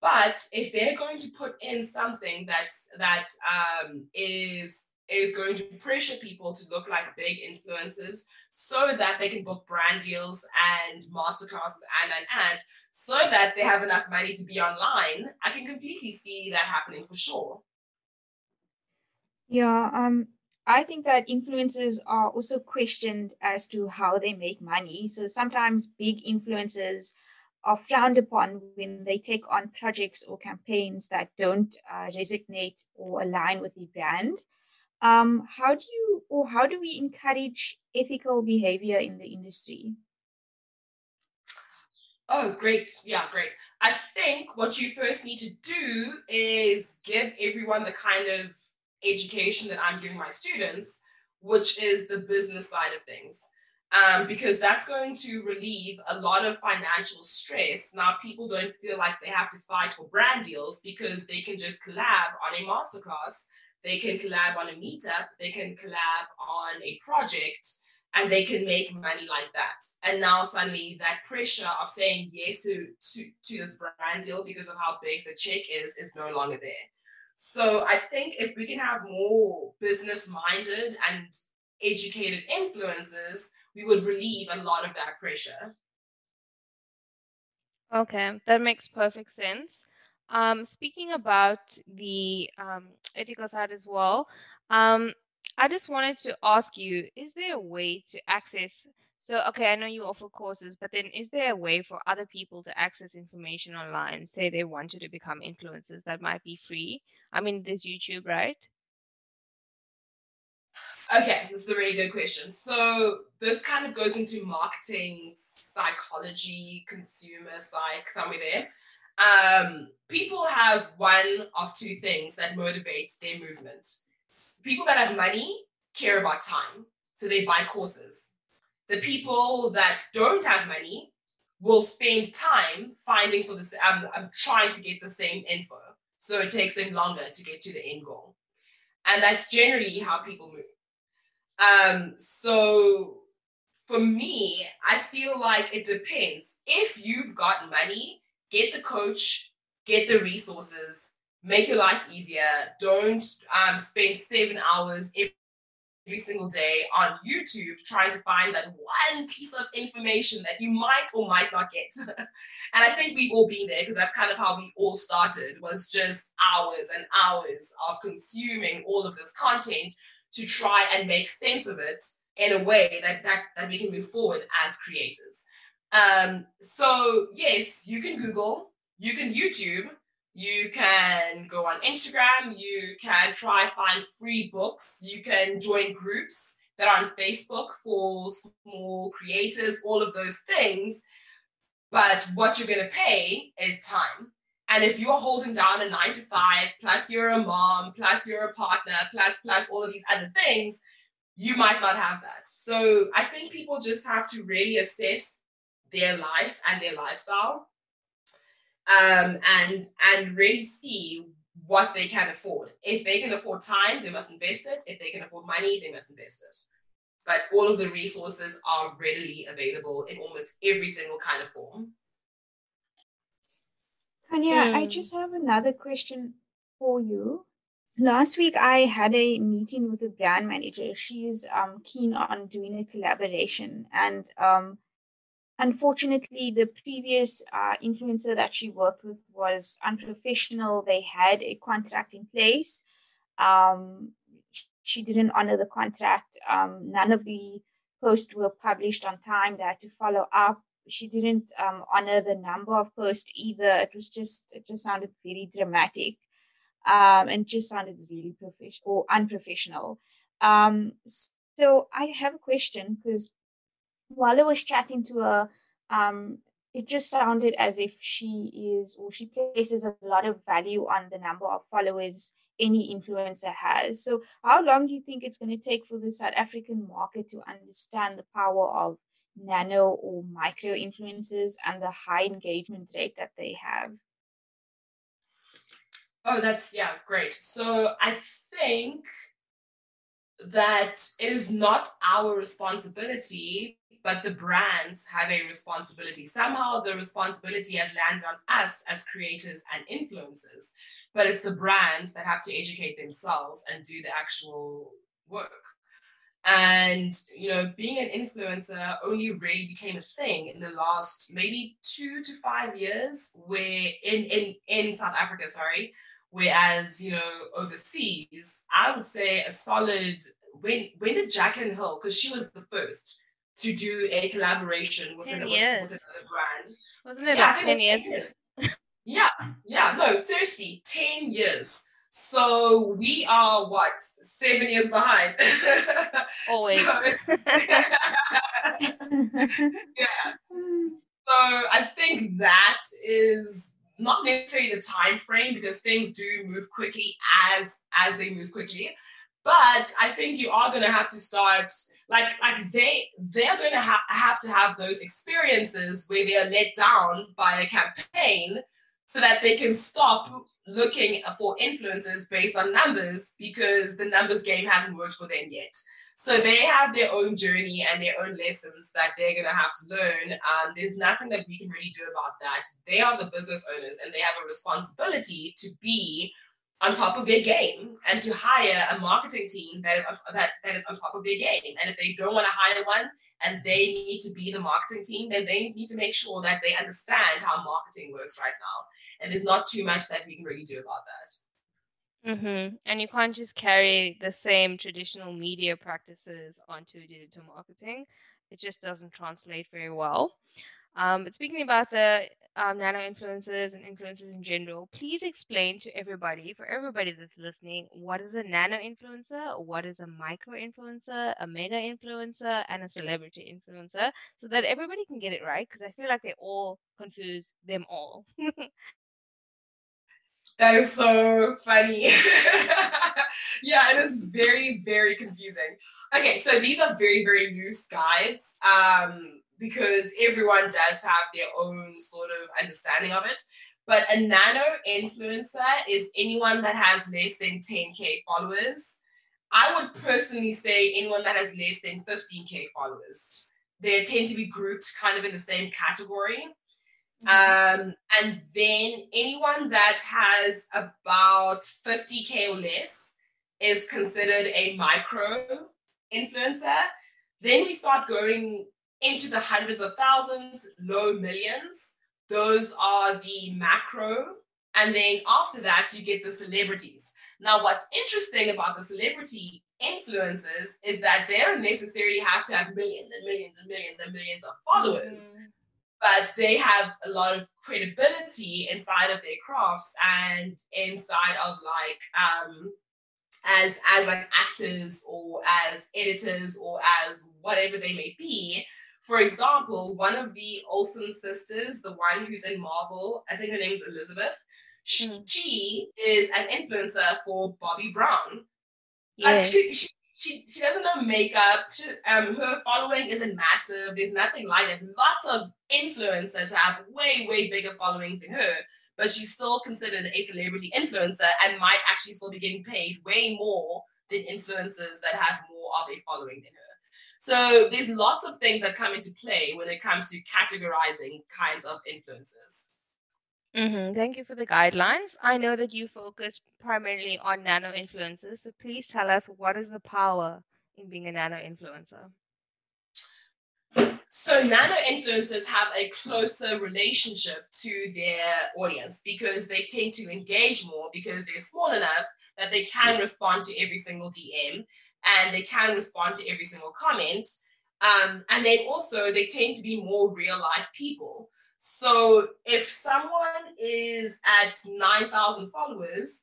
But if they're going to put in something that's that um, is is going to pressure people to look like big influencers so that they can book brand deals and masterclasses and and and so that they have enough money to be online i can completely see that happening for sure
yeah um i think that influencers are also questioned as to how they make money so sometimes big influencers are frowned upon when they take on projects or campaigns that don't uh, resonate or align with the brand um, how do you or how do we encourage ethical behavior in the industry?
Oh, great. Yeah, great. I think what you first need to do is give everyone the kind of education that I'm giving my students, which is the business side of things. Um, because that's going to relieve a lot of financial stress. Now, people don't feel like they have to fight for brand deals because they can just collab on a masterclass they can collab on a meetup, they can collab on a project, and they can make money like that. And now suddenly that pressure of saying yes to, to, to this brand deal because of how big the check is is no longer there. So I think if we can have more business minded and educated influencers, we would relieve a lot of that pressure.
Okay, that makes perfect sense. Um, speaking about the um, ethical side as well, um, I just wanted to ask you: Is there a way to access? So, okay, I know you offer courses, but then is there a way for other people to access information online? Say they wanted to become influencers that might be free. I mean, there's YouTube, right?
Okay, this is a really good question. So this kind of goes into marketing, psychology, consumer psych, somewhere there. Um, people have one of two things that motivates their movement. People that have money care about time, so they buy courses. The people that don't have money will spend time finding for this. Um, I'm trying to get the same info, so it takes them longer to get to the end goal, and that's generally how people move. Um, so for me, I feel like it depends. If you've got money get the coach, get the resources, make your life easier. Don't um, spend seven hours every, single day on YouTube trying to find that one piece of information that you might or might not get. and I think we've all been there because that's kind of how we all started was just hours and hours of consuming all of this content to try and make sense of it in a way that, that, that we can move forward as creators. Um, so yes, you can Google, you can YouTube, you can go on Instagram, you can try find free books, you can join groups that are on Facebook for small creators, all of those things. But what you're going to pay is time. And if you're holding down a nine to five, plus you're a mom, plus you're a partner, plus, plus all of these other things, you might not have that. So I think people just have to really assess their life and their lifestyle um, and and really see what they can afford. If they can afford time, they must invest it. If they can afford money, they must invest it. But all of the resources are readily available in almost every single kind of form.
Tanya, mm. I just have another question for you. Last week, I had a meeting with a brand manager. She's um, keen on doing a collaboration, and um, unfortunately, the previous uh, influencer that she worked with was unprofessional. They had a contract in place. Um, she didn't honor the contract. Um, none of the posts were published on time. They had to follow up. She didn't um, honor the number of posts either. It was just it just sounded very dramatic, um, and just sounded really professional or unprofessional. Um, so I have a question because while I was chatting to her, um, it just sounded as if she is or she places a lot of value on the number of followers any influencer has. So, how long do you think it's going to take for the South African market to understand the power of nano or micro influencers and the high engagement rate that they have?
Oh, that's yeah, great. So, I think that it is not our responsibility but the brands have a responsibility. Somehow the responsibility has landed on us as creators and influencers, but it's the brands that have to educate themselves and do the actual work. And you know, being an influencer only really became a thing in the last maybe two to five years, where in in in South Africa, sorry, whereas you know overseas, I would say a solid when when did Jaclyn Hill because she was the first to do a collaboration with, an, with, another brand.
Wasn't it yeah, about 10 years? years.
yeah, yeah, no, seriously, 10 years. So we are what seven years behind.
Always. so,
yeah. So I think that is not necessarily the time frame because things do move quickly as as they move quickly. But I think you are going to have to start like like they they're going to ha- have to have those experiences where they are let down by a campaign so that they can stop looking for influencers based on numbers because the numbers game hasn't worked for them yet. So they have their own journey and their own lessons that they're going to have to learn. Um, there's nothing that we can really do about that. They are the business owners and they have a responsibility to be on top of their game and to hire a marketing team that is, that, that is on top of their game. And if they don't want to hire one and they need to be the marketing team, then they need to make sure that they understand how marketing works right now. And there's not too much that we can really do about that.
Mm-hmm. And you can't just carry the same traditional media practices onto digital marketing. It just doesn't translate very well. Um, but speaking about the um, nano influencers and influencers in general, please explain to everybody, for everybody that's listening, what is a nano influencer, what is a micro influencer, a mega influencer, and a celebrity influencer, so that everybody can get it right. Because I feel like they all confuse them all.
that is so funny. yeah, it is very, very confusing. Okay, so these are very, very loose guides. Um, because everyone does have their own sort of understanding of it. But a nano influencer is anyone that has less than 10K followers. I would personally say anyone that has less than 15K followers. They tend to be grouped kind of in the same category. Mm-hmm. Um, and then anyone that has about 50K or less is considered a micro influencer. Then we start going into the hundreds of thousands, low millions. Those are the macro. And then after that, you get the celebrities. Now, what's interesting about the celebrity influencers is that they don't necessarily have to have millions and millions and millions and millions of followers, mm-hmm. but they have a lot of credibility inside of their crafts and inside of like um as as like actors or as editors or as whatever they may be For example, one of the Olsen sisters, the one who's in Marvel, I think her name's Elizabeth, mm. she is an influencer for Bobbi Brown. Yeah. Like she, she, she, she doesn't know makeup. She, um, her following isn't massive. There's nothing like it. Lots of influencers have way, way bigger followings than her, but she's still considered a celebrity influencer and might actually still be getting paid way more than influencers that have more of a following than her. So there's lots of things that come into play when it comes to categorizing kinds of influencers.
Mm-hmm. Thank you for the guidelines. I know that you focus primarily on nano influencers, so please tell us what is the power in being a nano influencer?
So, nano influencers have a closer relationship to their audience because they tend to engage more because they're small enough that they can respond to every single DM and they can respond to every single comment. Um, and then also, they tend to be more real life people. So if someone is at 9,000 followers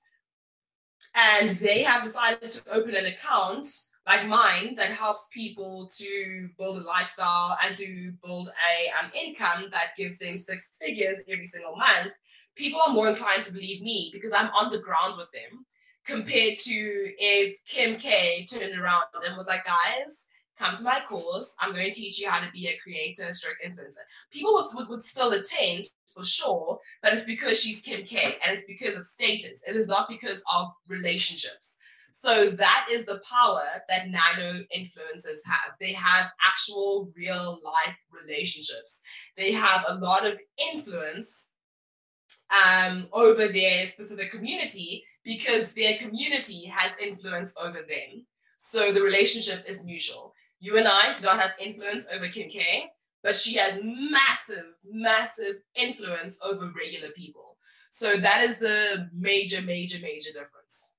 and they have decided to open an account like mine that helps people to build a lifestyle and to build a um, income that gives them six figures every single month, people are more inclined to believe me because I'm on the ground with them compared to if Kim K turned around and was like, guys, come to my course. I'm going to teach you how to be a creator, stroke influencer. People would, would, would still attend for sure, but it's because she's Kim K and it's because of status. It is not because of relationships. So that is the power that nano influencers have. They have actual real life relationships. They have a lot of influence um, over their specific community because their community has influence over them. So the relationship is mutual. You and I do not have influence over Kim K, but she has massive, massive influence over regular people. So that is the major, major, major difference.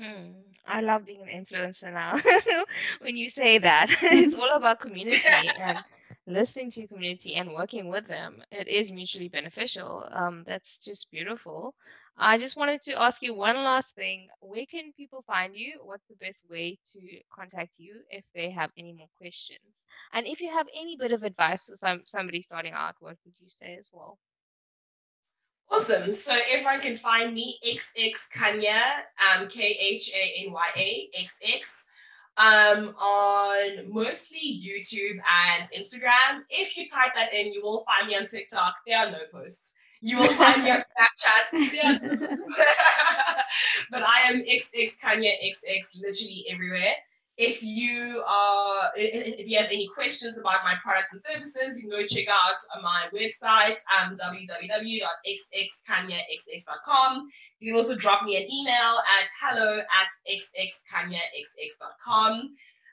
Mm, I love being an influencer now. when you say that, it's all about community and listening to your community and working with them. It is mutually beneficial. Um, that's just beautiful. I just wanted to ask you one last thing. Where can people find you? What's the best way to contact you if they have any more questions? And if you have any bit of advice for somebody starting out, what would you say as well?
Awesome. So everyone can find me XX Khanya, um, K H A N Y A X X, um, on mostly YouTube and Instagram. If you type that in, you will find me on TikTok. There are no posts. You will find me on Snapchat. But I am XX Khanya XX literally everywhere. If you are, if you have any questions about my products and services, you can go check out my website, um, www.xxkhanyaxx.com. You can also drop me an email at hello at xxkhanyaxx.com.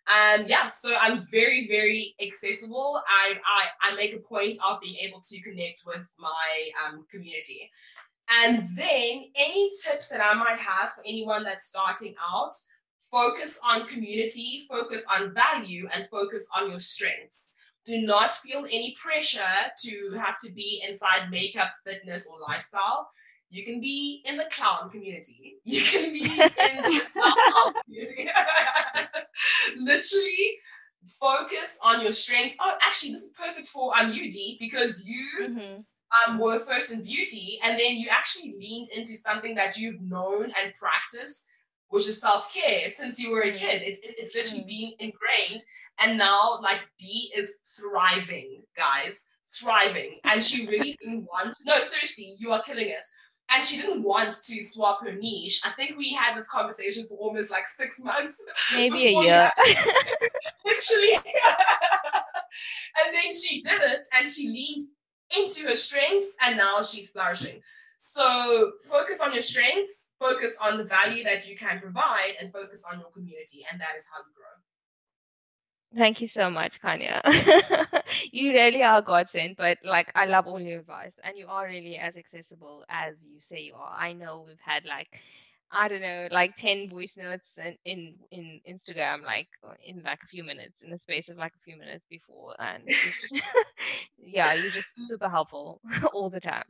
And yeah, so I'm very, very accessible. I, I, I make a point of being able to connect with my um, community. And then any tips that I might have for anyone that's starting out, focus on community, focus on value, and focus on your strengths. Do not feel any pressure to have to be inside makeup, fitness, or lifestyle. You can be in the clown community. You can be in the clown community. Literally focus on your strengths. Oh, actually, this is perfect for um, you, D, because you mm-hmm. um, were first in beauty and then you actually leaned into something that you've known and practiced, which is self care since you were a mm-hmm. kid. It's, it's literally mm-hmm. been ingrained. And now, like, D is thriving, guys, thriving. And she really didn't want, no, seriously, you are killing it and she didn't want to swap her niche. I think we had this conversation for almost like six months.
Maybe a year.
Literally. and then she did it and she leaned into her strengths and now she's flourishing. So focus on your strengths, focus on the value that you can provide, and focus on your community. And that is how you grow.
Thank you so much, Khanya. you really are godsend, but like I love all your advice, and you are really as accessible as you say you are. I know we've had like I don't know, like ten voice notes in in, in Instagram, like in like a few minutes, in the space of like a few minutes before, and just, yeah, you're just super helpful all the time.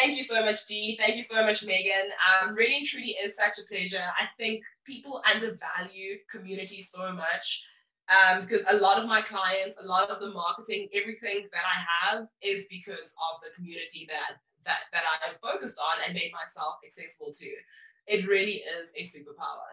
Thank you so much, Dee. Thank you so much, Megan. Um, really and truly is such a pleasure. I think people undervalue community so much Um, because a lot of my clients, a lot of the marketing, everything that I have is because of the community that that that I focused on and made myself accessible to. It really is a superpower.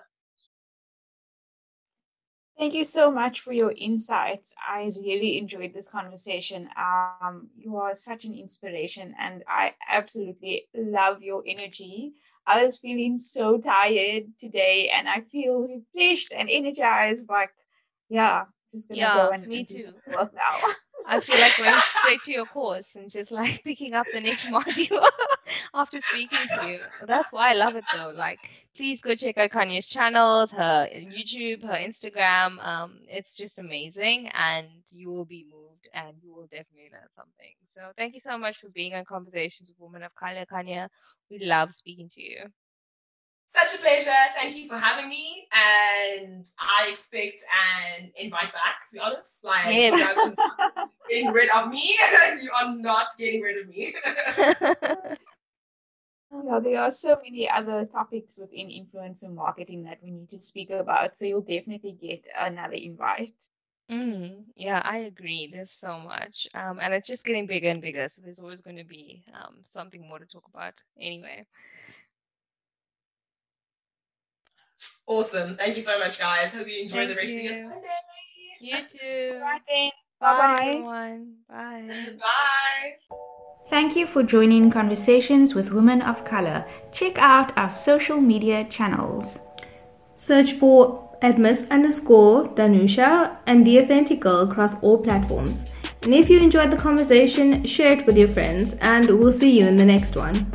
Thank you so much for your insights. I really enjoyed this conversation. Um, you are such an inspiration, and I absolutely love your energy. I was feeling so tired today, and I feel refreshed and energized. Like, yeah, just gonna
yeah,
go and,
me
and
too.
work now.
I feel like going straight to your course and just like picking up the next module after speaking to you. That's why I love it though. Like, please go check out Khanya's channels, her YouTube, her Instagram. Um, it's just amazing, and you will be moved, and you will definitely learn something. So, thank you so much for being on Conversations with Women of Color, Khanya. We love speaking to you.
Such a pleasure. Thank you for having me. And I expect an invite back, to be honest. Like,
Yes.
you guys are not getting rid of me. you are not getting rid of me.
Yeah, there are so many other topics within influencer marketing that we need to speak about. So you'll definitely get another invite.
Mm, yeah, I agree. There's so much. Um, and it's just getting bigger and bigger. So there's always going to be um, something more to talk about anyway.
Awesome. Thank you so much, guys. Hope you enjoy the
Thank
rest of your Sunday.
You too.
All right then.
Bye,
Bye-bye.
everyone. Bye.
Bye.
Thank you for joining Conversations with Women of Color. Check out our social media channels.
Search for Admis underscore Danusha and The Authentic Girl across all platforms. And if you enjoyed the conversation, share it with your friends, and we'll see you in the next one.